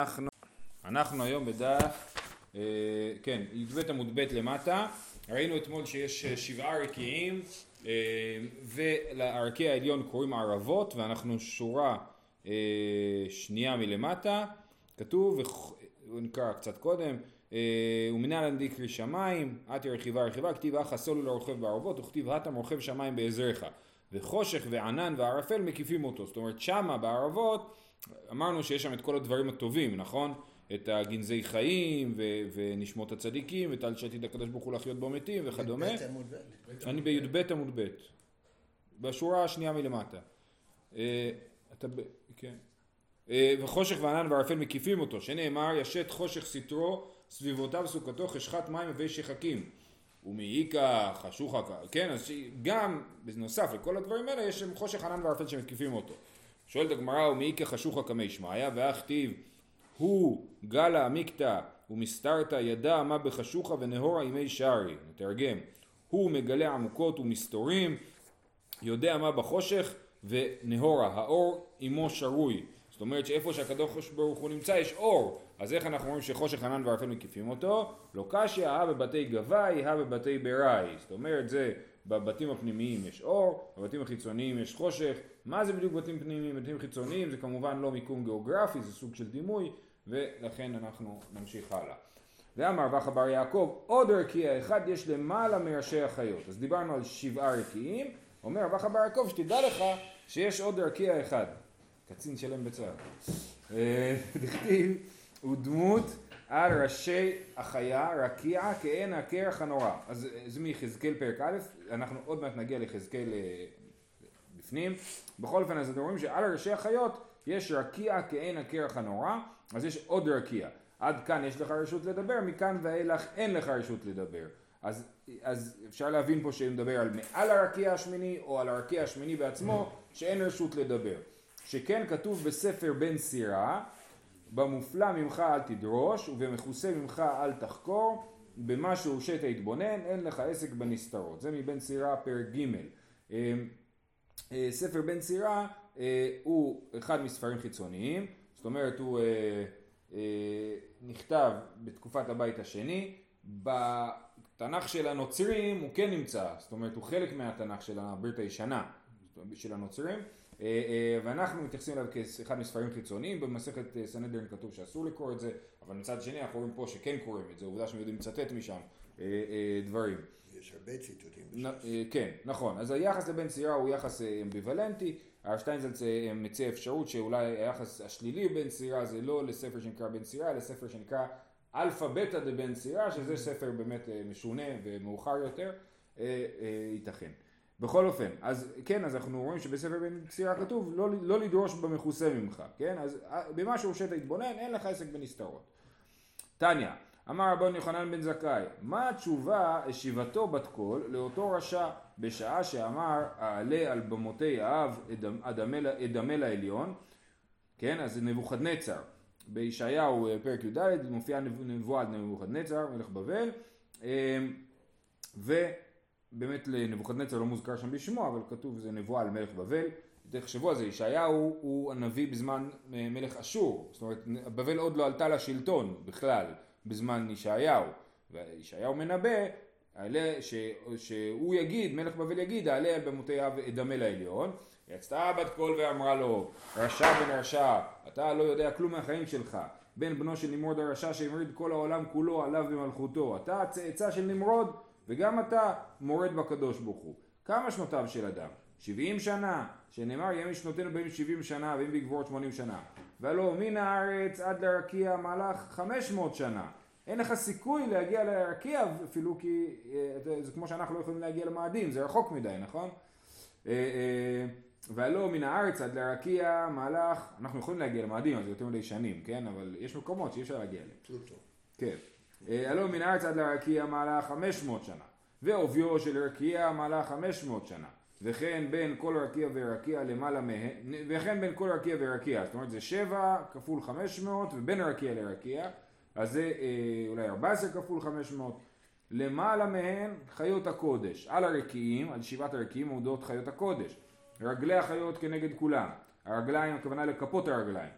אנחנו, אנחנו היום בדף, אה, כן, י"ב עמוד ב' למטה, ראינו אתמול שיש אה, שבעה רקיעים אה, ולערכי העליון קוראים ערבות ואנחנו שורה אה, שנייה מלמטה, כתוב, נקרא קצת קודם, אה, ומנהל הנדיקרי שמיים, עתי רכיבה רכיבה, כתיב אח הסולו לרוכב בערבות וכתיב התם רוכב שמיים בעזרך וחושך וענן וערפל מקיפים אותו, זאת אומרת שמה בערבות אמרנו שיש שם את כל הדברים הטובים, נכון? את הגנזי חיים ו- ונשמות הצדיקים וטל שעתיד הקדוש ברוך הוא לחיות בו מתים וכדומה. אני בי"ב עמוד ב', בשורה השנייה מלמטה. אה, אתה ב... כן. אה, וחושך וענן וערפל מקיפים אותו, שנאמר ישת חושך סטרו סביבותיו סוכתו חשכת מים ובי שחקים. ומאיכא חשוכה, כן, אז גם בנוסף לכל הדברים האלה יש שם חושך ענן וערפל שמקיפים אותו. שואלת הגמרא ומאיכא חשוכא קמי שמעיה ואכתיב הוא גלה עמיקתא ומסתרתא ידע מה בחשוכא ונהורה ימי שערי. נתרגם. הוא מגלה עמוקות ומסתורים יודע מה בחושך ונהורה האור עמו שרוי. זאת אומרת שאיפה שהקדוש ברוך הוא נמצא יש אור אז איך אנחנו אומרים שחושך ענן וערפל מקיפים אותו? לא קשיא, הא בבתי גבאי, הא בבתי בראי. זאת אומרת זה בבתים הפנימיים יש אור, בבתים החיצוניים יש חושך. מה זה בדיוק בתים פנימיים? בתים חיצוניים זה כמובן לא מיקום גיאוגרפי, זה סוג של דימוי, ולכן אנחנו נמשיך הלאה. ואמר רבח בר יעקב, עוד רקיע אחד יש למעלה מראשי החיות. אז דיברנו על שבעה רקיעים, אומר רבח בר יעקב, שתדע לך שיש עוד רקיע אחד. קצין שלם בצה"ל. אה, דכתיב, הוא דמות על ראשי החיה רקיע כעין הקרח הנורא. אז זה מיחזקאל פרק א', אנחנו עוד מעט נגיע ליחזקאל אה, בפנים. בכל אופן אז אתם רואים שעל ראשי החיות יש רקיע כעין הקרח הנורא, אז יש עוד רקיע. עד כאן יש לך רשות לדבר, מכאן ואילך אין לך רשות לדבר. אז, אז אפשר להבין פה שהוא מדבר על מעל הרקיע השמיני או על הרקיע השמיני בעצמו שאין רשות לדבר. שכן כתוב בספר בן סירה במופלא ממך אל תדרוש ובמכוסה ממך אל תחקור במה שהורשית התבונן אין לך עסק בנסתרות. זה מבן סירה פרק ג' אה, אה, ספר בן סירה אה, הוא אחד מספרים חיצוניים. זאת אומרת הוא נכתב בתקופת הבית השני. בתנ"ך של הנוצרים הוא כן נמצא. זאת אומרת הוא חלק מהתנ"ך של הברית הישנה של הנוצרים ואנחנו מתייחסים אליו כאחד מספרים חיצוניים, במסכת אה, סנהדרין כתוב שאסור לקרוא את זה, אבל מצד שני אנחנו רואים פה שכן קוראים את זה, עובדה שהם יודעים לצטט משם דברים. יש הרבה ציטוטים. כן, נכון. אז היחס לבן סירא הוא יחס אמביוולנטי, הרב שטיינזלץ מציע אפשרות שאולי היחס השלילי בבן סירא זה לא לספר שנקרא בן סירא, אלא ספר שנקרא אלפא בטא דבן סירא, שזה ספר באמת משונה ומאוחר יותר, ייתכן. בכל אופן, אז כן, אז אנחנו רואים שבספר בן סירא כתוב לא, לא לדרוש במכוסה ממך, כן? אז אה, במה שהורשית להתבונן, אין לך עסק בנסתרות. תניא, אמר רבון יוחנן בן זכאי, מה התשובה השיבתו בת קול לאותו רשע בשעה שאמר אעלה על במותי האב אדמה לעליון, כן? אז נבוכדנצר. בישעיהו אה, פרק י"ד מופיעה נבואה על נבוכדנצר, מלך בבל, אה, ו... באמת לנבוכדנצר לא מוזכר שם בשמו, אבל כתוב זה נבואה על מלך בבל. תחשבו על זה, ישעיהו הוא הנביא בזמן אה, מלך אשור, זאת אומרת בבל עוד לא עלתה לשלטון בכלל בזמן ישעיהו, וישעיהו מנבא ש, שהוא יגיד, מלך בבל יגיד, אעלה על במותי אב אדמה לעליון, יצאה בת קול ואמרה לו, רשע בן רשע, אתה לא יודע כלום מהחיים שלך, בן בנו של נמרוד הרשע שהמריד כל העולם כולו עליו במלכותו, אתה צאצא של נמרוד וגם אתה מורד בקדוש ברוך הוא. כמה שנותיו של אדם? שבעים שנה, שנאמר ימי שנותינו בין שבעים שנה ואם בגבורת שמונים שנה. והלא מן הארץ עד לרקיע מהלך חמש מאות שנה. אין לך סיכוי להגיע לרקיע אפילו כי אה, זה כמו שאנחנו לא יכולים להגיע למאדים, זה רחוק מדי, נכון? אה, אה, והלא מן הארץ עד לרקיע מהלך, אנחנו יכולים להגיע למאדים, אז זה יותר מדי שנים, כן? אבל יש מקומות שאי אפשר להגיע אליהם. כן. הלא מן הארץ עד לרקיע מעלה חמש מאות שנה, ועוביו של רקיע מעלה חמש מאות שנה, וכן בין כל רקיע ורקיע למעלה מהן, וכן בין כל רקיע ורקיע, זאת אומרת זה שבע כפול חמש מאות, ובין רקיע לרקיע, אז זה אה, אולי ארבע עשר כפול חמש מאות, למעלה מהן חיות הקודש, על הרקיעים, על שבעת הרקיעים עומדות חיות הקודש, רגלי החיות כנגד כולם, הרגליים הכוונה לכפות הרגליים,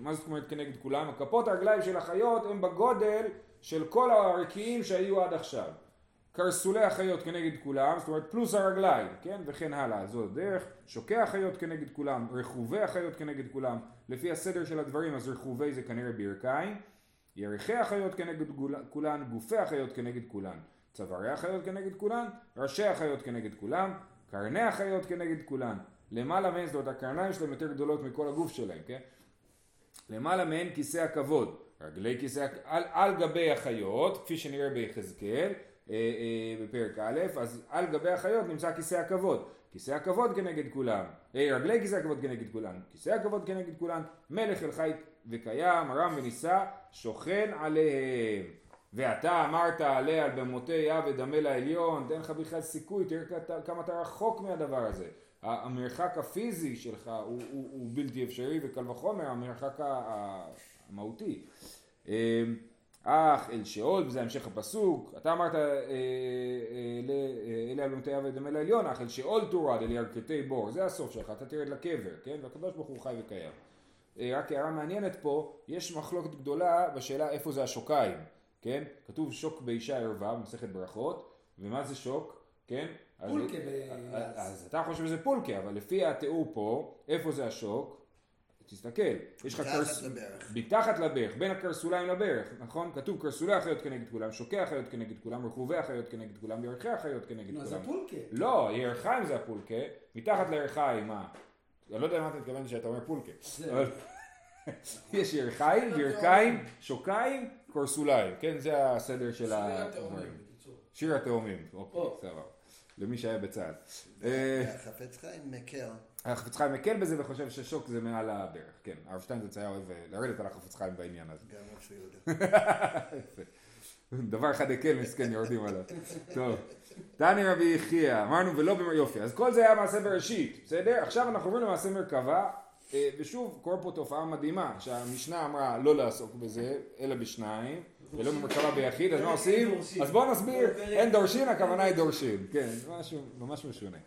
מה זאת אומרת כנגד כולם? כפות הרגליים של החיות הם בגודל של כל הרקיעים שהיו עד עכשיו. קרסולי החיות כנגד כולם, זאת אומרת פלוס הרגליים, כן? וכן הלאה, זו הדרך. שוקי החיות כנגד כולם, רכובי החיות כנגד כולם. לפי הסדר של הדברים, אז רכובי זה כנראה ברכיים. ירחי החיות כנגד כולן, גופי החיות כנגד כולן. צווארי החיות כנגד כולן, ראשי החיות כנגד כולם, קרני החיות כנגד כולן. למעלה מהן, זאת אומרת הקרניים שלהם יותר גדולות מכל הגוף שלהם, כן? למעלה מהן כיסא הכבוד, רגלי כיסא, על, על גבי החיות, כפי שנראה ביחזקאל, אה, אה, בפרק א', אז על גבי החיות נמצא כיסא הכבוד. כיסא הכבוד כנגד כולם, אה, רגלי כיסא הכבוד כנגד כולם, כיסא הכבוד כנגד כולם, מלך אל חי וקיים, רם ונישא, שוכן עליהם. ואתה אמרת עליה על במותי אב ודמה לעליון, תן לך בכלל סיכוי, תראה כמה אתה רחוק מהדבר הזה. המרחק הפיזי שלך הוא, הוא, הוא בלתי אפשרי וקל וחומר המרחק המהותי. אמ, אך אל שאול, וזה המשך הפסוק, אתה אמרת אה, אה, אלה על במותי אב ודמה לעליון, אך אל שאול תורד אל ירכתי בור, זה הסוף שלך, אתה תרד לקבר, כן? והקדוש ברוך הוא חי וקיים. אה, רק הערה מעניינת פה, יש מחלוקת גדולה בשאלה איפה זה השוקיים. כן? כתוב שוק באישה ערווה במסכת ברכות, ומה זה שוק? כן? פולקה אז, אז, אז אתה חושב שזה פולקה, אבל לפי התיאור פה, איפה זה השוק? תסתכל, יש לך קרס... מתחת לברך, בין הקרסוליים לברך, נכון? כתוב קרסולי החיות כנגד כולם, שוקי החיות כנגד כולם, רכובי החיות כנגד כולם, ירחי החיות כנגד כולם. לא, זה פולקה. לא, ירחיים זה הפולקה, מתחת לירחיים, מה? אני לא יודע למה אתה מתכוון שאתה אומר פולקה. יש ירחיים, ברכיים, שוקיים, קורסוליים, כן? זה הסדר של הדברים. שיר התאומים, אוקיי, סבבה. למי שהיה בצה"ל. אה, החפץ חיים מקל. החפץ חיים מקל בזה וחושב ששוק זה מעל הברך, כן. הרב שטיינזץ היה אוהב אה, לרדת על החפץ חיים בעניין הזה. גם איך שהוא יודע. דבר אחד הקל מסכן יורדים עליו. טוב. תני רבי יחיא, אמרנו ולא במר יופי. אז כל זה היה מעשה בראשית, בסדר? עכשיו אנחנו עוברים למעשה מרכבה. אה, ושוב, קורה פה תופעה מדהימה, שהמשנה אמרה לא לעסוק בזה, אלא בשניים, ולא במרכבה ביחיד, אז מה עושים? אז בואו נסביר, אין דורשין, הכוונה היא דורשין, כן, משהו ממש משונה.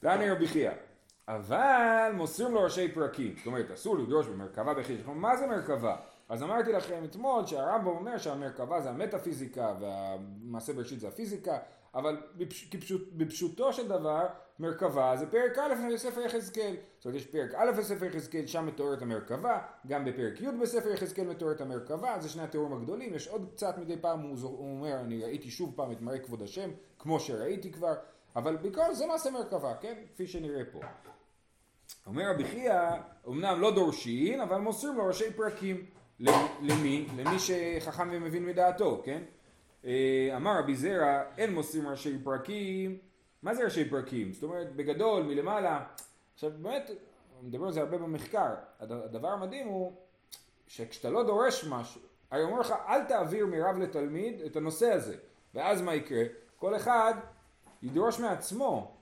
תעני רבי חייא, אבל מוסרים לו ראשי פרקים, זאת אומרת אסור לדרוש במרכבה ביחיד, מה זה מרכבה? אז אמרתי לכם אתמול שהרמב"ם אומר שהמרכבה זה המטאפיזיקה והמעשה בראשית זה הפיזיקה, אבל כפשוט, בפשוטו של דבר מרכבה זה פרק א' בספר יחזקאל. זאת אומרת יש פרק א' בספר יחזקאל, שם מתוארת המרכבה, גם בפרק י' בספר יחזקאל מתוארת המרכבה, זה שני התיאורים הגדולים, יש עוד קצת מדי פעם, הוא, הוא אומר, אני ראיתי שוב פעם את מראה כבוד השם, כמו שראיתי כבר, אבל בעיקר זה מעשה מרכבה, כן? כפי שנראה פה. אומר רבי חייא, אמנם לא דורשין, אבל מוסרים לו ראשי פרקים. למי? למי שחכם ומבין מדעתו, כן? אה, אמר רבי זרע, אין מוסרים ראשי פרקים מה זה ראשי פרקים? זאת אומרת, בגדול, מלמעלה. עכשיו, באמת, מדבר על זה הרבה במחקר. הדבר המדהים הוא שכשאתה לא דורש משהו, אני אומר לך, אל תעביר מרב לתלמיד את הנושא הזה. ואז מה יקרה? כל אחד ידרוש מעצמו,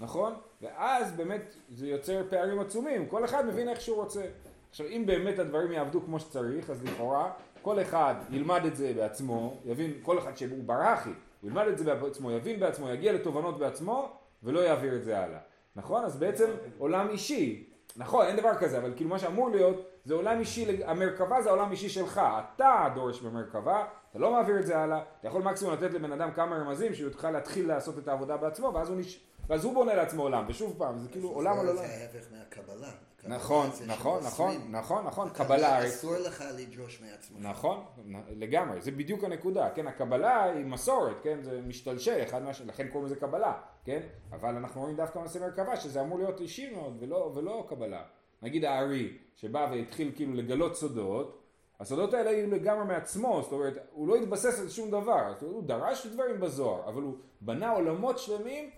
נכון? ואז באמת זה יוצר פערים עצומים. כל אחד מבין איך שהוא רוצה. עכשיו, אם באמת הדברים יעבדו כמו שצריך, אז לכאורה כל אחד ילמד את זה בעצמו, יבין, כל אחד שהוא ברכי, הוא ילמד את זה בעצמו, יבין בעצמו, יגיע לתובנות בעצמו, ולא יעביר את זה הלאה. נכון? אז בעצם עולם אישי, נכון, אין דבר כזה, אבל כאילו מה שאמור להיות, זה עולם אישי, המרכבה זה עולם אישי שלך, אתה דורש במרכבה, אתה לא מעביר את זה הלאה, אתה יכול מקסימום לתת לבן אדם כמה רמזים שהוא יוכל להתחיל לעשות את העבודה בעצמו, ואז הוא, נש... ואז הוא בונה לעצמו עולם, ושוב פעם, זה כאילו עולם על עולם. זה ההפך מהקבלה. נכון, נכון, נכון, נכון, נכון, קבלה... אסור לך לדרוש מעצמך. נכון, לגמרי, זה בדיוק הנקודה, כן, הקבלה היא מסורת, כן, זה משתלשל, אחד מהשני, לכן קוראים לזה קבלה, כן, אבל אנחנו רואים דווקא מעשה מרכבה שזה אמור להיות אישי מאוד ולא, ולא קבלה. נגיד הארי, שבא והתחיל כאילו לגלות סודות, הסודות האלה היו לגמרי מעצמו, זאת אומרת, הוא לא התבסס על שום דבר, זאת אומרת, הוא דרש דברים בזוהר, אבל הוא בנה עולמות שלמים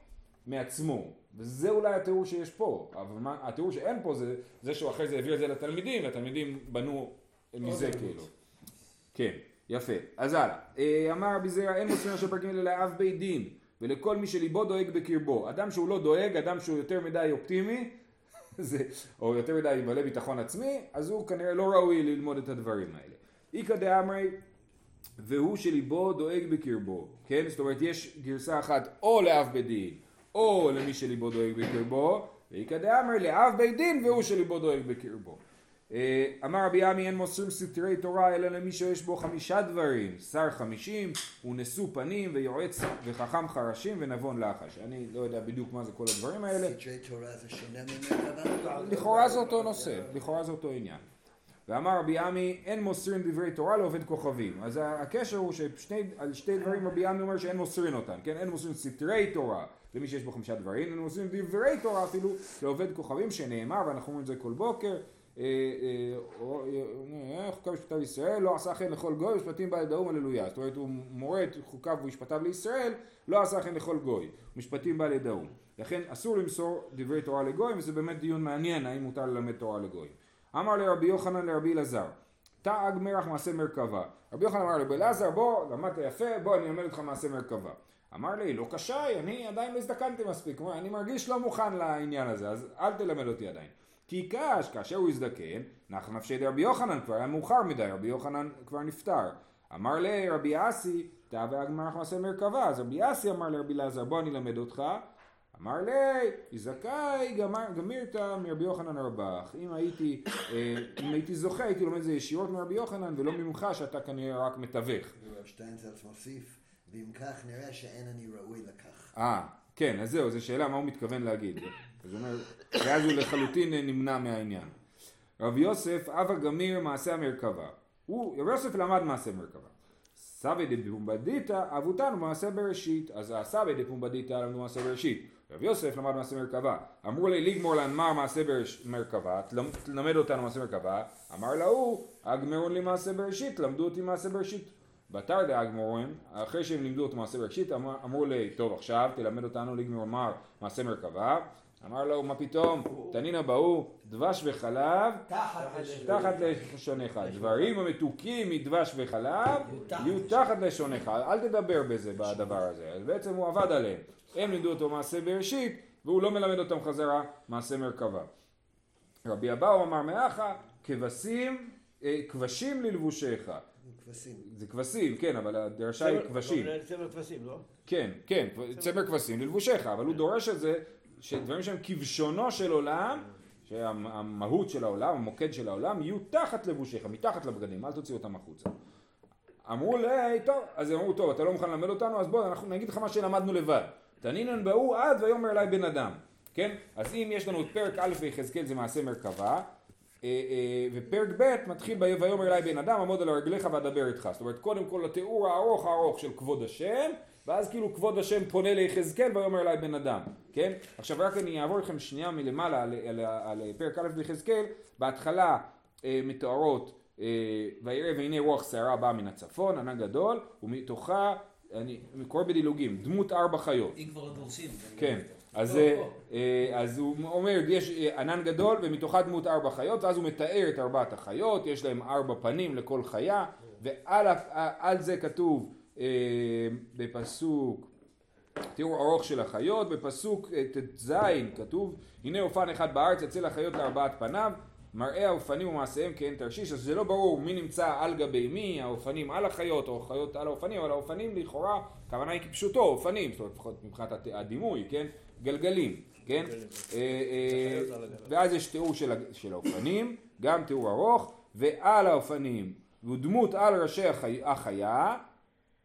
מעצמו. וזה אולי התיאור שיש פה, אבל מה, התיאור שאין פה זה זה שהוא אחרי זה העביר את זה לתלמידים, והתלמידים בנו מזה כאילו. כן, יפה. אז הלאה. אה, אמר רבי זירא אין מוסרים ראשי פרקים אלא לאב בית דין, ולכל מי שליבו דואג בקרבו. אדם שהוא לא דואג, אדם שהוא יותר מדי אופטימי, זה, או יותר מדי מלא ביטחון עצמי, אז הוא כנראה לא ראוי ללמוד את הדברים האלה. איכא דאמרי והוא שליבו דואג בקרבו, כן? זאת אומרת יש גרסה אחת או לאב בית דין או למי שליבו דואג בקרבו, ואיכא דאמר לאב בית דין והוא שליבו דואג בקרבו. אה, אמר רבי עמי אין מוסרים סתרי תורה אלא למי שיש בו חמישה דברים שר חמישים ונשוא פנים ויועץ וחכם חרשים ונבון לחש. אני לא יודע בדיוק מה זה כל הדברים האלה. סתרי תורה זה שונה ממרכבה? לכאורה זה אותו נושא לכאורה זה אותו עניין. ואמר רבי עמי אין מוסרים דברי תורה לעובד כוכבים. אז הקשר הוא שעל שתי דברים רבי עמי אומר שאין מוסרים אותם כן? אין מוסרים סתרי תורה למי שיש בו חמישה דברים אין מוסרים דברי תורה אפילו לעובד כוכבים שנאמר ואנחנו אומרים את זה כל בוקר חוקיו ושפטיו לישראל, לא עשה כן לכל גוי ושפטים בעל דאום הללויה. זאת אומרת הוא מורה את חוקיו ומשפטיו לישראל, לא עשה כן לכל גוי, משפטים בעלי דאום. לכן אסור למסור דברי תורה לגויים, וזה באמת דיון מעניין האם מותר ללמד תורה לגויים. אמר לרבי יוחנן לרבי אלעזר, תאג מרח מעשה מרכבה. רבי יוחנן אמר לרבי אלעזר, בוא, למדת יפה, בוא אני אלמד אותך מעשה מרכבה. אמר לי, לא קשי, אני עדיין לא הזדקנתי מספיק, אני מרגיש לא מוכן לעניין הזה, אז אל תלמד אותי עדיין. כי קש, כאשר הוא הזדקן, נח נפשי דרבי יוחנן, כבר היה מאוחר מדי, רבי יוחנן כבר נפטר. אמר לי רבי אסי, תא והגמרח מעשה מרכבה, אז רבי אסי אמר לרבי אלעזר, בוא אני אלמד אותך. אמר לי, זכאי גמירתא מרבי יוחנן רבך. אם הייתי, אה, אם הייתי זוכה, הייתי לומד את זה ישירות מרבי יוחנן, ולא ממך שאתה כנראה רק מתווך. שטיינזלץ מוסיף, ואם כך נראה שאין אני ראוי לכך. אה, כן, אז זהו, זו שאלה מה הוא מתכוון להגיד. אז הוא אומר, ואז הוא לחלוטין נמנע מהעניין. רב יוסף, אב הגמיר מעשה המרכבה. הוא, רב יוסף למד מעשה מרכבה. סבי דפומבדיתא אבותנו מעשה בראשית. אז הסבי דפומבדיתא למדו מעשה בראשית. רב יוסף למד מעשה מרכבה. אמרו לי לגמור לנמר מעשה מרכבה, תלמד אותנו מעשה מרכבה. אמר להוא, אגמרון לי מעשה בראשית, למדו אותי מעשה בראשית. בתר דאגמורן, אחרי שהם לימדו אותו מעשה בראשית, אמרו לי, טוב עכשיו תלמד אותנו לגמור מעשה מרכבה. אמר לו, מה פתאום, תנינא בהוא, דבש וחלב, תחת לשונך. דברים המתוקים מדבש וחלב, יהיו תחת לשונך. אל תדבר בזה, בדבר הזה. אז בעצם הוא עבד עליהם. הם לימדו אותו מעשה בראשית, והוא לא מלמד אותם חזרה מעשה מרכבה. רבי אבאו אמר מאחה, כבשים, אה, כבשים. זה כבשים, כן, אבל הדרשה היא כבשים. צמר כבשים, לא? כן, כן, צמר כבשים ללבושיך, אבל הוא דורש את זה שדברים שהם כבשונו של עולם, שהמהות של העולם, המוקד של העולם, יהיו תחת לבושיך, מתחת לבגדים, אל תוציא אותם החוצה. אמרו לי, טוב, אז אמרו, טוב, אתה לא מוכן ללמד אותנו, אז בוא, אנחנו נגיד לך מה שלמדנו לבד. תנינן בהוא עד ויאמר אליי בן אדם, כן? אז אם יש לנו את פרק א' ביחזקאל זה מעשה מרכבה, ופרק ב' מתחיל ויאמר אליי בן אדם, עמוד על רגליך ואדבר איתך. זאת אומרת, קודם כל התיאור הארוך הארוך של כבוד השם, ואז כאילו כבוד השם פונה ליחזקאל ויאמר אליי בן אדם, כן? עכשיו רק אני אעבור לכם שנייה מלמעלה על, על, על, על פרק א' ביחזקאל, בהתחלה אה, מתוארות אה, ויראה והנה רוח שערה באה מן הצפון, ענן גדול, ומתוכה, אני קורא בדילוגים, דמות ארבע חיות. אם כבר דורסים. כן. אז, אה, אה, אז הוא אומר, יש אה, ענן גדול ומתוכה דמות ארבע חיות, ואז הוא מתאר את ארבעת החיות, יש להם ארבע פנים לכל חיה, ועל זה כתוב בפסוק תיאור ארוך של החיות, בפסוק ט"ז כתוב הנה אופן אחד בארץ אצל החיות לארבעת פניו מראה האופנים ומעשיהם כאין תרשיש אז זה לא ברור מי נמצא על גבי מי האופנים על החיות או החיות על האופנים אבל האופנים לכאורה הכוונה היא כפשוטו אופנים זאת אומרת לפחות מבחינת הדימוי כן גלגלים כן? אה, ואז יש תיאור של האופנים גם תיאור ארוך ועל האופנים ודמות על ראשי החיה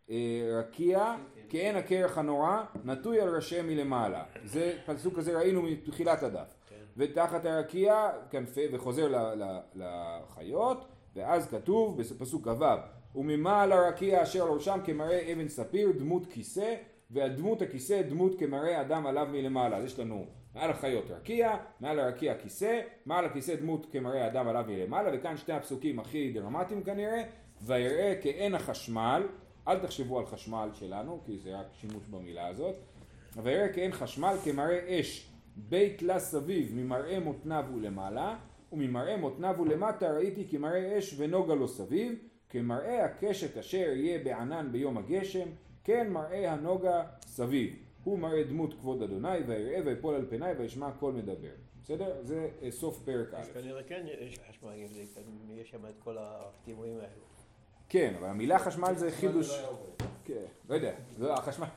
אה, רקיע כעין הקרח הנורא נטוי על ראשיהם מלמעלה. זה פסוק כזה ראינו מתחילת הדף. כן. ותחת הרקיע כנפי וחוזר לחיות ואז כתוב בפסוק כ"ו וממעל הרקיע אשר על ראשם כמראה אבן ספיר דמות כיסא והדמות הכיסא דמות כמראה אדם עליו מלמעלה. אז יש לנו מעל החיות רקיע, מעל הרקיע כיסא, מעל הכיסא דמות כמראה אדם עליו מלמעלה וכאן שני הפסוקים הכי דרמטיים כנראה. ויראה כעין החשמל אל תחשבו על חשמל שלנו, כי זה רק שימוש במילה הזאת. ויראה כאין חשמל כמראה אש, בית לה סביב, ממראה מותניו ולמעלה, וממראה מותניו ולמטה ראיתי כמראה אש ונוגה לו סביב, כמראה הקשת אשר יהיה בענן ביום הגשם, כן מראה הנוגה סביב. הוא מראה דמות כבוד אדוני, ויראה ויפול על פניי וישמע קול מדבר. בסדר? זה סוף פרק א'. כנראה כן יש חשמל, יש שם את כל הדימויים האלו. כן, אבל המילה חשמל זה חידוש... כן, לא יודע, זה החשמל...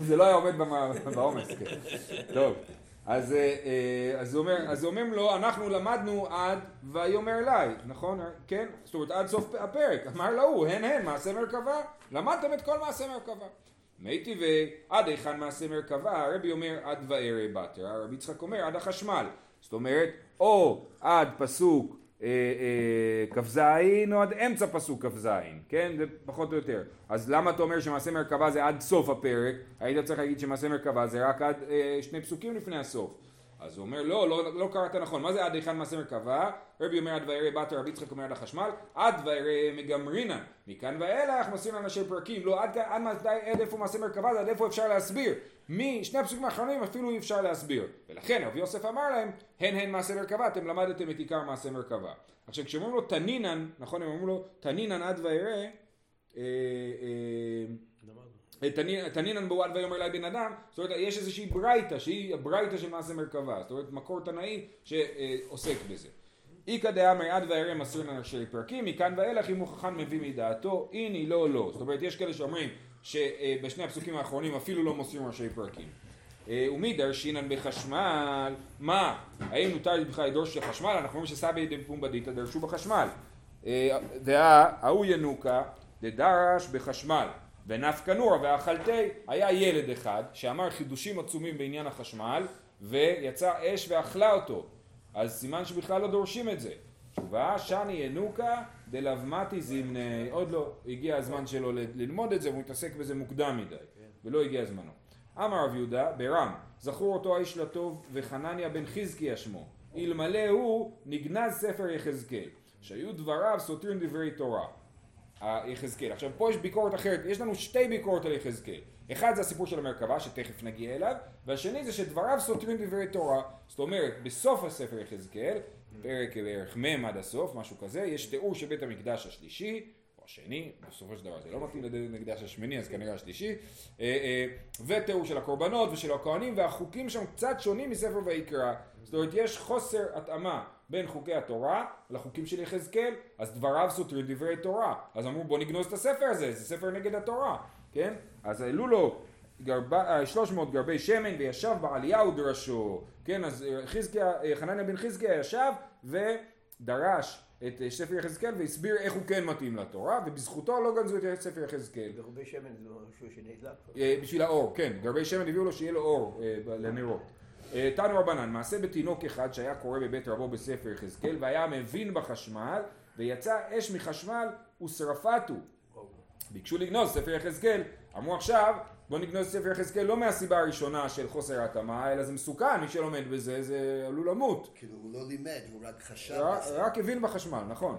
זה לא היה עומד בעומס, כן. טוב, אז, אה, אה, אז, אז אומרים לו, אנחנו למדנו עד ויאמר לי, נכון? כן? זאת אומרת, עד סוף הפרק. אמר להוא, הן הן, מעשה מרכבה. למדתם את כל מעשה מרכבה. מי טבעי, עד היכן מעשה מרכבה, הרבי אומר עד וערי בתר, הרבי יצחק אומר עד החשמל. זאת אומרת, או עד פסוק אה, אה, כ"ז או עד אמצע פסוק כ"ז, כן? זה פחות או יותר. אז למה אתה אומר שמעשה מרכבה זה עד סוף הפרק? היית צריך להגיד שמעשה מרכבה זה רק עד אה, שני פסוקים לפני הסוף. אז הוא אומר לא, לא, לא קראת נכון, מה זה עד היכן מעשה מרכבה? רבי אומר עד וירא בת רבי יצחק אומר עד החשמל, עד וירא מגמרינן, מכאן ואילך מוסרים אנשי פרקים, לא עד, עד, עד, עד איפה מעשה מרכבה זה עד איפה אפשר להסביר, משני הפסוקים האחרונים אפילו אי אפשר להסביר, ולכן רבי יוסף אמר להם, הן הן מעשה מרכבה, אתם למדתם את עיקר מעשה מרכבה. עכשיו כשאומרים לו תנינן, נכון הם אומרים לו תנינן עד וירא, אה, אה, תנינן בו עד ויאמר אלי בן אדם, זאת אומרת יש איזושהי ברייתא שהיא הברייתא של מעשה מרכבה, זאת אומרת מקור תנאי שעוסק בזה. איכא דאמר עד וירא מסרין אנשי פרקים, מכאן ואילך אם הוא חכם מביא מדעתו, הנה לא לא. זאת אומרת יש כאלה שאומרים שבשני הפסוקים האחרונים אפילו לא מוסרים ראשי פרקים. אה, ומי דרשינן בחשמל, מה? האם מותר בכלל לדרוש בחשמל? אנחנו אומרים שסבי דפומבדיתא דרשו בחשמל. אה, דעה, ההוא ינוקה, דדרש בחשמל. ונפקא נורא ואכלתי, היה ילד אחד שאמר חידושים עצומים בעניין החשמל ויצא אש ואכלה אותו. אז סימן שבכלל לא דורשים את זה. תשובה, שני ינוקה דלבמתי זימני, עוד לא הגיע הזמן שלו ללמוד את זה, והוא מתעסק בזה מוקדם מדי, ולא הגיע זמנו. אמר רב יהודה, ברם, זכור אותו האיש לטוב וחנניה בן חזקיה שמו, אלמלא הוא נגנז ספר יחזקאל, שהיו דבריו סותרים דברי תורה. היחזקאל. עכשיו פה יש ביקורת אחרת, יש לנו שתי ביקורות על יחזקאל. אחד זה הסיפור של המרכבה שתכף נגיע אליו, והשני זה שדבריו סותרים דברי תורה. זאת אומרת, בסוף הספר יחזקאל, פרק בערך מ' עד הסוף, משהו כזה, יש תיאור של בית המקדש השלישי, או השני, בסופו של דבר זה לא מתאים לבית המקדש השמיני, אז כנראה השלישי, אה, אה, ותיאור של הקורבנות ושל הכהנים, והחוקים שם קצת שונים מספר ויקרא. זאת אומרת, יש חוסר התאמה בין חוקי התורה לחוקים של יחזקאל, אז דבריו סותרים דברי תורה. אז אמרו בוא נגנוז את הספר הזה, זה ספר נגד התורה, כן? אז העלו לו גרבה, 300 גרבי שמן וישב בעלייה ודרשו, כן? אז אה, חזקיה, אה, חנניה בן חזקיה ישב ודרש את אה, ספר יחזקאל והסביר איך הוא כן מתאים לתורה, ובזכותו לא גנזו את ספר יחזקאל. גרבי שמן זה משהו שנדלק. אה, בשביל האור, כן, גרבי שמן הביאו לו שיהיה לו אור אה, לנרות. אה, תנו רבנן, מעשה בתינוק אחד שהיה קורא בבית רבו בספר יחזקאל והיה מבין בחשמל ויצא אש מחשמל ושרפתו. ביקשו לגנוז ספר יחזקאל, אמרו עכשיו בוא נגנוז ספר יחזקאל לא מהסיבה הראשונה של חוסר התאמה אלא זה מסוכן, מי שלומד בזה זה עלול למות. כאילו הוא לא לימד, הוא רק חשב. רק- הבין בחשמל, נכון.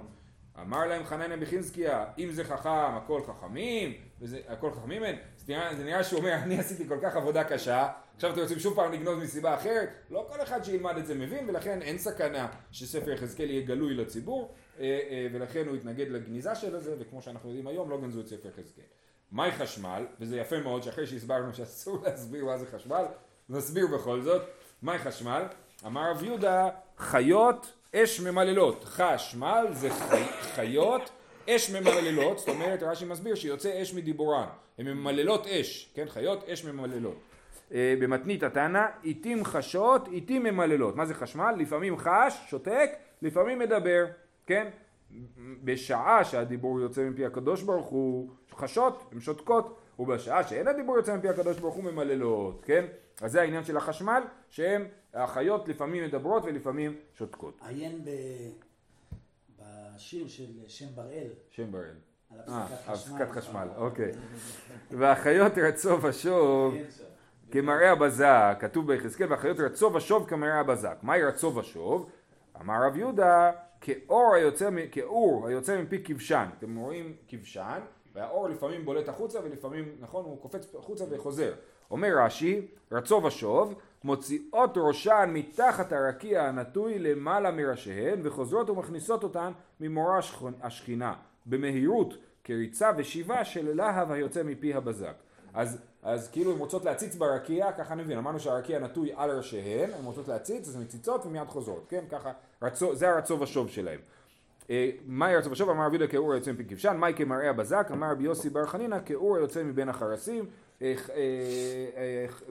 אמר להם חנניה בחזקיה, אם זה חכם, הכל חכמים, וזה, הכל חכמים הם, זה נראה, זה נראה שהוא אומר, אני עשיתי כל כך עבודה קשה, עכשיו אתם רוצים שוב פעם לגנוז מסיבה אחרת, לא כל אחד שילמד את זה מבין, ולכן אין סכנה שספר יחזקאל יהיה גלוי לציבור, אה, אה, ולכן הוא התנגד לגניזה של זה, וכמו שאנחנו יודעים היום, לא גנזו את ספר יחזקאל. מהי חשמל, וזה יפה מאוד שאחרי שהסברנו שאסור להסביר מה זה חשמל, נסביר בכל זאת, מהי חשמל? אמר רב יהודה, חיות אש ממללות. חשמל זה חי, חיות אש ממללות, זאת אומרת רש"י מסביר שיוצא אש מדיבורן. הן ממללות אש, כן? חיות אש ממללות. אה, במתנית התנא, עיתים חשות, עיתים ממללות. מה זה חשמל? לפעמים חש, שותק, לפעמים מדבר, כן? בשעה שהדיבור יוצא מפי הקדוש ברוך הוא חשות, הן שותקות, ובשעה שאין הדיבור יוצא מפי הקדוש ברוך הוא ממללות, כן? אז זה העניין של החשמל, שהן, החיות לפעמים מדברות ולפעמים שותקות. עיין ב... בשיר של שם בראל, שם בראל. על אה, הפסקת חשמל. אוקיי. והחיות רצו ושוב כן. כמראה הבזק, כתוב ביחזקאל, והחיות רצו ושוב כמראה הבזק. מהי רצו ושוב? אמר רב יהודה, כאור היוצא, כאור היוצא מפי כבשן. אתם רואים כבשן, והאור לפעמים בולט החוצה ולפעמים, נכון, הוא קופץ החוצה וחוזר. אומר רש"י, רצו ושוב, מוציאות ראשן מתחת הרקיע הנטוי למעלה מראשיהן, וחוזרות ומכניסות אותן ממורה השכ- השכינה, במהירות, כריצה ושיבה של להב היוצא מפי הבזק. אז, אז כאילו הן רוצות להציץ ברקיע, ככה אני מבין, אמרנו שהרקיע נטוי על ראשיהן, הן רוצות להציץ, אז הן מציצות ומיד חוזרות, כן? ככה, רצו, זה הרצו ושוב שלהם. אה, מאי ארצו ושוב אמר רבי יהודה כאור היוצא מפי כבשן, מאי כמראה הבזק, אמר רבי יוסי בר חנינא כאור היוצא מבין החרסים,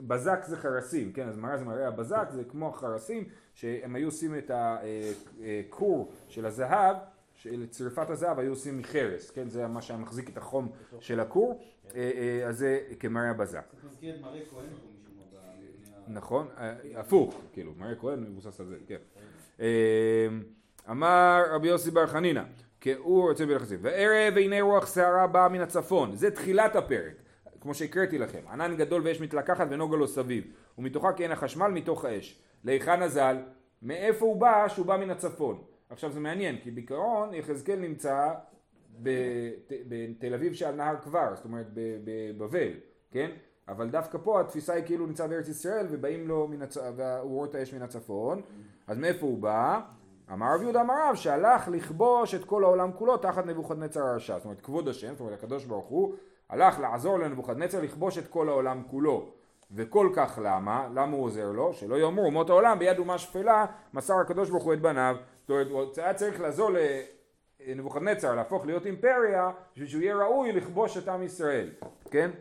בזק זה חרסים, כן, אז מראה זה מראה הבזק, זה כמו החרסים, שהם היו עושים את הכור של הזהב, של צרפת הזהב היו עושים מחרס, כן, זה מה שהיה מחזיק את החום של הכור, אה, אה, אז זה כמראה הבזק. נכון, אה, הפוך, כאילו, מראה כהן מבוסס על זה, כן. אה, אמר רבי יוסי בר חנינא, כאור יוצא בלחסים, וערב והנה רוח שערה באה מן הצפון, זה תחילת הפרק, כמו שהקראתי לכם, ענן גדול ואש מתלקחת ונוגה לו סביב, ומתוכה כי אין החשמל מתוך האש, להיכן נזל, מאיפה הוא בא? שהוא בא מן הצפון. עכשיו זה מעניין, כי בעיקרון יחזקאל נמצא בת- בתל אביב שעל נהר כבר, זאת אומרת בבבל, כן? אבל דווקא פה התפיסה היא כאילו נמצא בארץ ישראל ובאים לו מן הצ... והוא רואה את האש מן הצפון, אז מאיפה הוא בא? אמר רב יהודה אמר רב שהלך לכבוש את כל העולם כולו תחת נבוכדנצר הרשע, זאת אומרת כבוד השם, זאת אומרת הקדוש ברוך הוא הלך לעזור לנבוכדנצר לכבוש את כל העולם כולו וכל כך למה? למה הוא עוזר לו? שלא יאמרו אומות העולם ביד אומה שפלה מסר הקדוש ברוך הוא את בניו זאת אומרת הוא היה צריך לעזור לנבוכדנצר להפוך להיות אימפריה בשביל שהוא יהיה ראוי לכבוש את עם ישראל כן?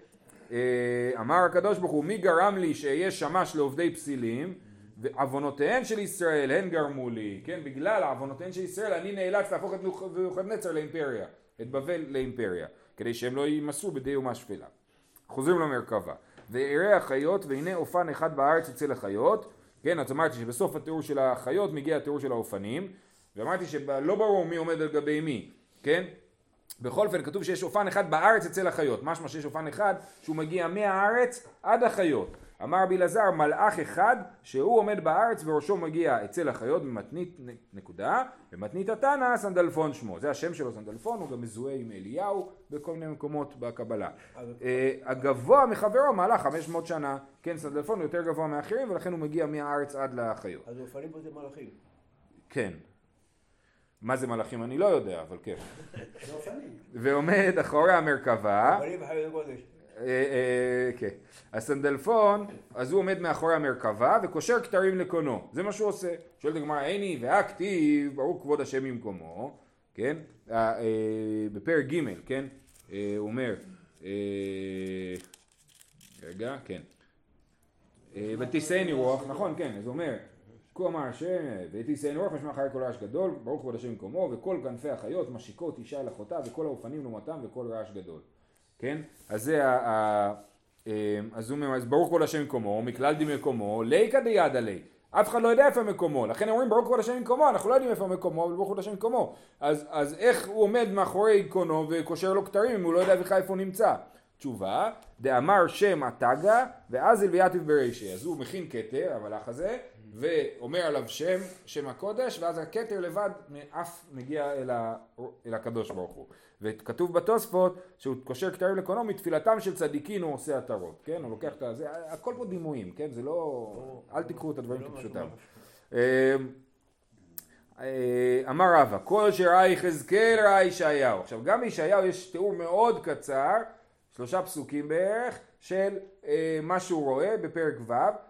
אה, אמר הקדוש ברוך הוא מי גרם לי שאהיה שמש לעובדי פסילים ועוונותיהן של ישראל הן גרמו לי כן? בגלל עוונותיהן של ישראל אני נאלץ להפוך את נבוכדנצר לאימפריה את בבל לאימפריה כדי שהם לא יימסרו בידי אומה שפלה חוזרים למרכבה. ויראה החיות והנה אופן אחד בארץ אצל החיות כן אז אמרתי שבסוף התיאור של החיות מגיע התיאור של האופנים ואמרתי שלא ברור מי עומד על גבי מי כן? בכל אופן כתוב שיש אופן אחד בארץ אצל החיות, משמע שיש אופן אחד שהוא מגיע מהארץ עד החיות. אמר רבי אלעזר מלאך אחד שהוא עומד בארץ וראשו מגיע אצל החיות במתנית נקודה, במתנית התנא סנדלפון שמו, זה השם שלו סנדלפון, הוא גם מזוהה עם אליהו בכל מיני מקומות בקבלה. אה, הגבוה מחברו מהלך 500 שנה, כן סנדלפון הוא יותר גבוה מאחרים ולכן הוא מגיע מהארץ עד לחיות. אז אופנים פה זה מלאכים. כן. מה זה מלאכים אני לא יודע, אבל כן. ועומד אחורי המרכבה, אה, אה, כן, הסנדלפון, אז הוא עומד מאחורי המרכבה וקושר כתרים לקונו, זה מה שהוא עושה. שואלת הגמרא, איני והכתיב, ברור כבוד השם במקומו, כן? אה, בפרק ג', כן? הוא אומר, רגע, כן. ותישאני רוח, נכון, כן, אז הוא אומר, כה אמר השם, ותישאני רוח משמע אחרי כל רעש גדול, ברוך כבוד השם במקומו, וכל כנפי החיות משיקות אישה אל אחותה, וכל האופנים לעומתם, וכל רעש גדול. כן? אז זה ה... ה- אה, אז הוא אז ברוך כבוד השם במקומו, מכלל די מקומו, ליקא דיד עלי. אף אחד לא יודע איפה מקומו, לכן אומרים ברוך כבוד השם במקומו, אנחנו לא יודעים איפה מקומו, אבל ברוך כבוד השם במקומו. אז, אז איך הוא עומד מאחורי קונו וקושר לו כתרים אם הוא לא יודע בכלל איפה הוא נמצא? תשובה, דאמר שם התגה, ואזיל ויתיב ברישי. אז הוא מכין כתר, המלאך הזה, ואומר עליו שם, שם הקודש, ואז הכתר לבד אף מגיע אל, ה, אל הקדוש ברוך הוא. וכתוב בתוספות שהוא קושר כתרים לקונו מתפילתם של צדיקים הוא עושה עטרות, כן? הוא לוקח את זה, הכל פה דימויים, כן? זה לא, אל תיקחו את הדברים לא כפשוטם. אה, אה, אמר רבא, כל שראה יחזקאל ראה ישעיהו. עכשיו גם בישעיהו יש תיאור מאוד קצר, שלושה פסוקים בערך, של אה, מה שהוא רואה בפרק ו'.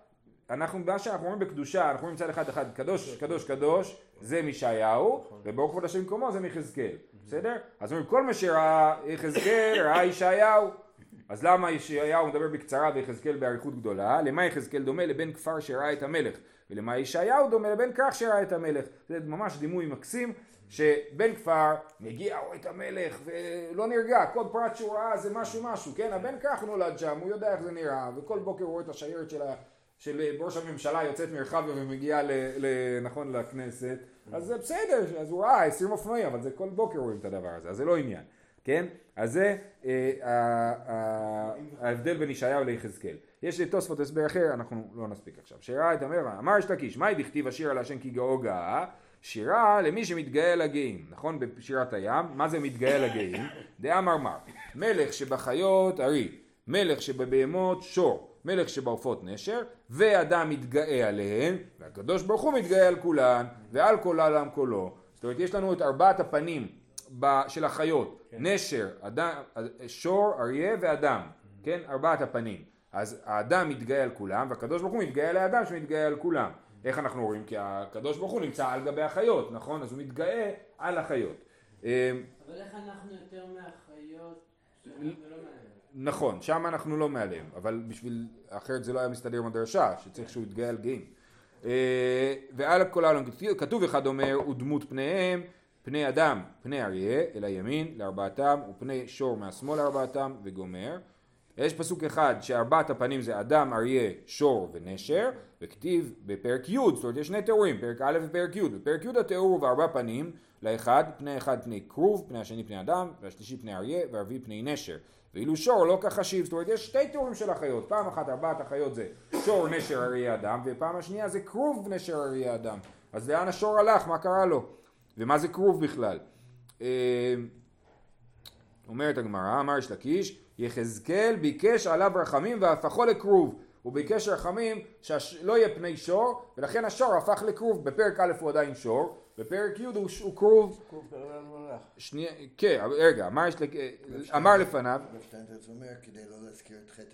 אנחנו, מה שאנחנו אומרים בקדושה, אנחנו אומרים מצד אחד אחד קדוש קדוש קדוש, זה מישעיהו, וברוך כבוד השם במקומו זה מיחזקאל, בסדר? אז אומרים כל מה שראה יחזקאל ראה ישעיהו. אז למה ישעיהו מדבר בקצרה ויחזקאל באריכות גדולה? למה יחזקאל דומה לבן כפר שראה את המלך? ולמה ישעיהו דומה לבן כרך שראה את המלך? זה ממש דימוי מקסים שבן כפר מגיע רואה את המלך ולא נרגע, כל פרט שהוא ראה זה משהו משהו, כן? הבן כרך נולד שם, הוא יודע איך זה נראה, וכל בוקר הוא רואה את השיירת של, ה... של ראש הממשלה יוצאת מרחביה ומגיעה. נכון לכנסת, אז זה בסדר, אז הוא ראה 20 אופנועים, אבל זה כל בוקר רואים את הדבר הזה, אז זה לא עניין, כן? אז זה אה, ההבדל בין ישעיהו ליחזקאל. יש לי תוספות הסבר אחר, אנחנו לא נספיק עכשיו. שראה את המלך, אמר יש לקיש, מהי דכתיב השיר על השם כי גאו גאה? שירה למי שמתגאה לגאים, נכון? בשירת הים, מה זה מתגאה לגאים? דאמר מר, מלך שבחיות ארי, מלך שבבהמות שור, מלך שבעופות נשר, ואדם מתגאה עליהן, והקדוש ברוך הוא מתגאה על כולן, ועל כל העולם כולו. זאת אומרת, יש לנו את ארבעת הפנים של החיות, נשר, אדם, שור, אריה ואדם, כן? ארבעת הפנים. אז האדם מתגאה על כולם, והקדוש ברוך הוא מתגאה על האדם שמתגאה על כולם. איך אנחנו רואים? כי הקדוש ברוך הוא נמצא על גבי החיות, נכון? אז הוא מתגאה על החיות. אה, אבל איך אנחנו יותר מהחיות מעליהם? נכון, שם אנחנו לא מעליהם, אבל בשביל, אחרת זה לא היה מסתדר עם הדרשה, שצריך שהוא יתגאה על גאים. אה, ועל כל העולם כתוב אחד אומר, ודמות פניהם, פני אדם, פני אריה, אל הימין, לארבעתם, ופני שור מהשמאל לארבעתם, וגומר. יש פסוק אחד שארבעת הפנים זה אדם, אריה, שור ונשר, וכתיב בפרק י', זאת אומרת יש שני תיאורים, פרק א' ופרק י', בפרק י' התיאור הוא בארבע פנים, לאחד, פני אחד פני כרוב, פני השני פני אדם, והשלישי פני אריה, והרביעי פני נשר. ואילו שור לא כחשיב, זאת אומרת יש שתי תיאורים של החיות, פעם אחת ארבעת החיות זה שור, נשר, אריה, אדם, ופעם השנייה זה כרוב, נשר, אריה, אדם. אז לאן השור הלך, מה קרה לו? ומה זה כרוב בכלל? אה, אומרת הגמרא, אמר יש לקיש, יחזקאל ביקש עליו רחמים והפכו לכרוב. הוא ביקש רחמים שלא יהיה פני שור, ולכן השור הפך לכרוב. בפרק א' הוא עדיין שור, בפרק י' הוא, כרוב. שנייה, כן, רגע, אמר, יש לק... אמר לפניו, אומר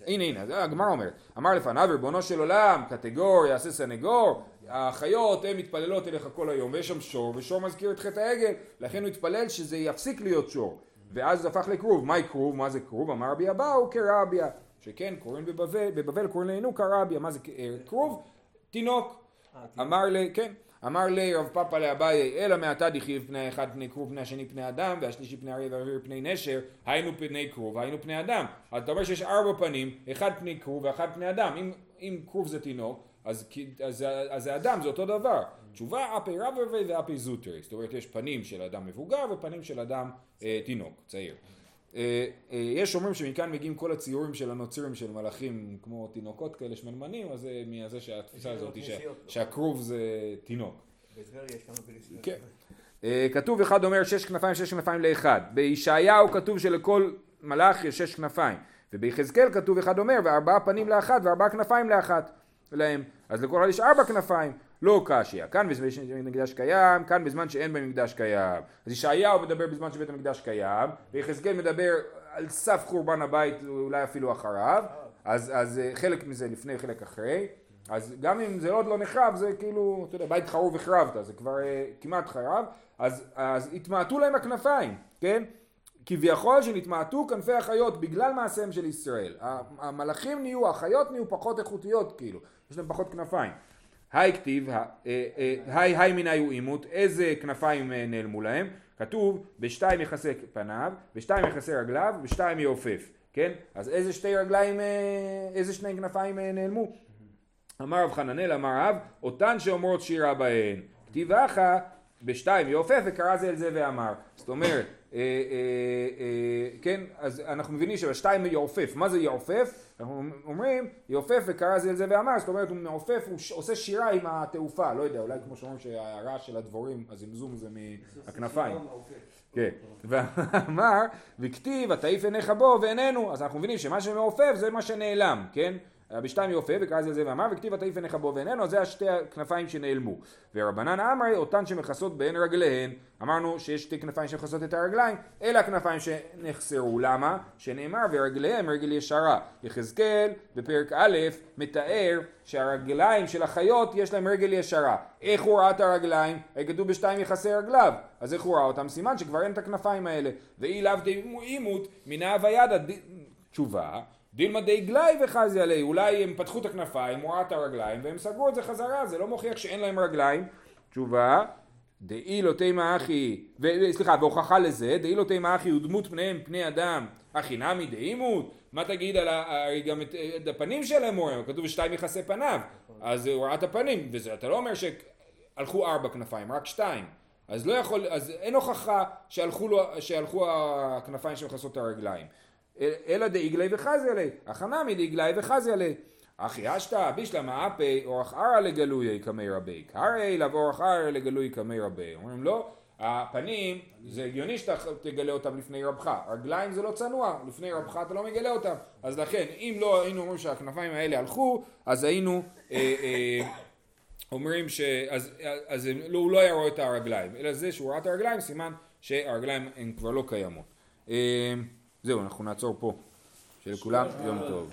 הנה הנה, הגמרא אומרת, אמר לפניו ריבונו של עולם, קטגור, יעשה סנגור, החיות הן מתפללות אליך כל היום, ויש שם שור, ושור מזכיר את חטא העגל, לכן הוא התפלל שזה יפסיק להיות שור, ואז זה הפך לכרוב, מהי כרוב, מה זה כרוב, אמר רבי אבאו כרביה, שכן קוראים בבבל, בבבל קוראים לנו כרביה, מה זה אה, כרוב? תינוק, אה, אמר לי, כן, אמר לי רב פאפא לאביי, אלא מעתה דחיב פני האחד פני כרוב, פני השני פני אדם, והשלישי פני אריה והרביעי פני נשר, היינו פני כרוב, היינו פני אדם. אז אתה אומר שיש ארבע פנים, אחד פני כרוב ואחד פני אדם. אם, אם כרוב זה תינוק, אז, אז, זה- אז זה אדם, זה אותו דבר. תשובה, אפי רבי ואפי זוטרי. זאת אומרת, יש פנים של אדם מבוגר ופנים של אדם אה, תינוק, צעיר. אה, אה, יש אומרים שמכאן מגיעים כל הציורים של הנוצרים של מלאכים כמו תינוקות כאלה שמנמנים, אז זה מזה שהתפיסה הזאת, כנסיות. שהכרוב זה תינוק. כן. אה, כתוב אחד אומר שש כנפיים שש כנפיים לאחד. בישעיהו כתוב שלכל מלאך יש שש כנפיים. וביחזקאל כתוב אחד אומר וארבעה פנים לאחת וארבעה כנפיים לאחת להם. אז לכל אחד יש ארבע כנפיים. לא קשיא. כאן בזמן שבית המקדש קיים, כאן בזמן שאין בית המקדש קיים. אז ישעיהו מדבר בזמן שבית המקדש קיים, ויחזקאל מדבר על סף חורבן הבית, אולי אפילו אחריו. אז, אז אה, חלק מזה לפני, חלק אחרי. אז גם אם זה עוד לא נחרב, זה כאילו, אתה יודע, בית חרוב החרבת, זה כבר אה, כמעט חרב, אז, אז התמעטו להם הכנפיים, כן? כביכול שנתמעטו כנפי החיות בגלל מעשיהם של ישראל. המלאכים נהיו, החיות נהיו פחות איכותיות כאילו, יש להם פחות כנפיים. היי כתיב, אה, אה, היי היי מיני הוא אימות, איזה כנפיים אה, נעלמו להם? כתוב, בשתיים יכסה פניו, בשתיים יכסה רגליו, בשתיים יעופף, כן? אז איזה שתי רגליים, איזה שני כנפיים נעלמו? אמר רב חננאל אמר רב, אותן שאומרות שירה בהן. כתיב אחא בשתיים יעופף וקרא זה אל זה ואמר. זאת אומרת, אה, אה, אה, כן, אז אנחנו מבינים שבשתיים יעופף. מה זה יעופף? אנחנו אומרים יעופף וקרא זה אל זה ואמר. זאת אומרת, הוא מעופף, הוא ש- עושה שירה עם התעופה. לא יודע, אולי כמו שאומרים שהרעש של הדבורים, הזמזום זה מהכנפיים. כן, ואמר, וכתיב, ותעיף עיניך בו ואיננו, אז אנחנו מבינים שמה שמעופף זה מה שנעלם, כן? בשתיים יעופף, וקרא זה זה ואמר, וכתיב עיניך בו ואיננו, זה השתי הכנפיים שנעלמו. ורבנן אמרי, אותן שמכסות בין רגליהן, אמרנו שיש שתי כנפיים שמכסות את הרגליים, אלה הכנפיים שנחסרו, למה? שנאמר, ורגליהם רגל ישרה. יחזקאל, בפרק א', מתאר שהרגליים של החיות יש להם רגל ישרה. איך הוא ראה את הרגליים? כתוב בשתיים יחסי רגליו. אז איך הוא ראה אותם? סימן שכבר אין את הכנפיים האלה. ואי לאו דאימות מנה הווידא. ד- תשובה, דילמה די גלאי וחזי עלי. אולי הם פתחו את הכנפיים, הוא את הרגליים, והם סגרו את זה חזרה, זה לא מוכיח שאין להם רגליים. תשובה, דאי לא תימא אחי, סליחה, והוכחה לזה, דאי לא תימא אחי ודמות פניהם פני אדם, אחי נמי דאימות, מה תגיד על ה- גם את, הפנים שלהם הוא כתוב שתיים יכסה פניו, אז הוא ראה את הפנים, ואתה לא אומר שהלכו ארבע כנפיים, רק שתיים, אז לא יכול, אז אין הוכחה שהלכו, לו, שהלכו הכנפיים שמכסות את הרגליים, אלא דאיגלי וחזי עלי, החנמי דאיגלי וחזי עלי. אחי אשתא בישלמה אפי אורח ערא לגלוי קמי רבי קרעי לאו אורח ערא לגלוי קמי רבי. אומרים לא הפנים זה הגיוני שאתה תגלה אותם לפני רבך. רגליים זה לא צנוע לפני רבך אתה לא מגלה אותם. אז לכן אם לא היינו אומרים שהכנפיים האלה הלכו אז היינו אה, אה, אומרים ש... אז, לא, הוא לא היה רואה את הרגליים. אלא זה שהוא ראה את הרגליים סימן שהרגליים הן כבר לא קיימות. אה, זהו אנחנו נעצור פה. שלכולם יום טוב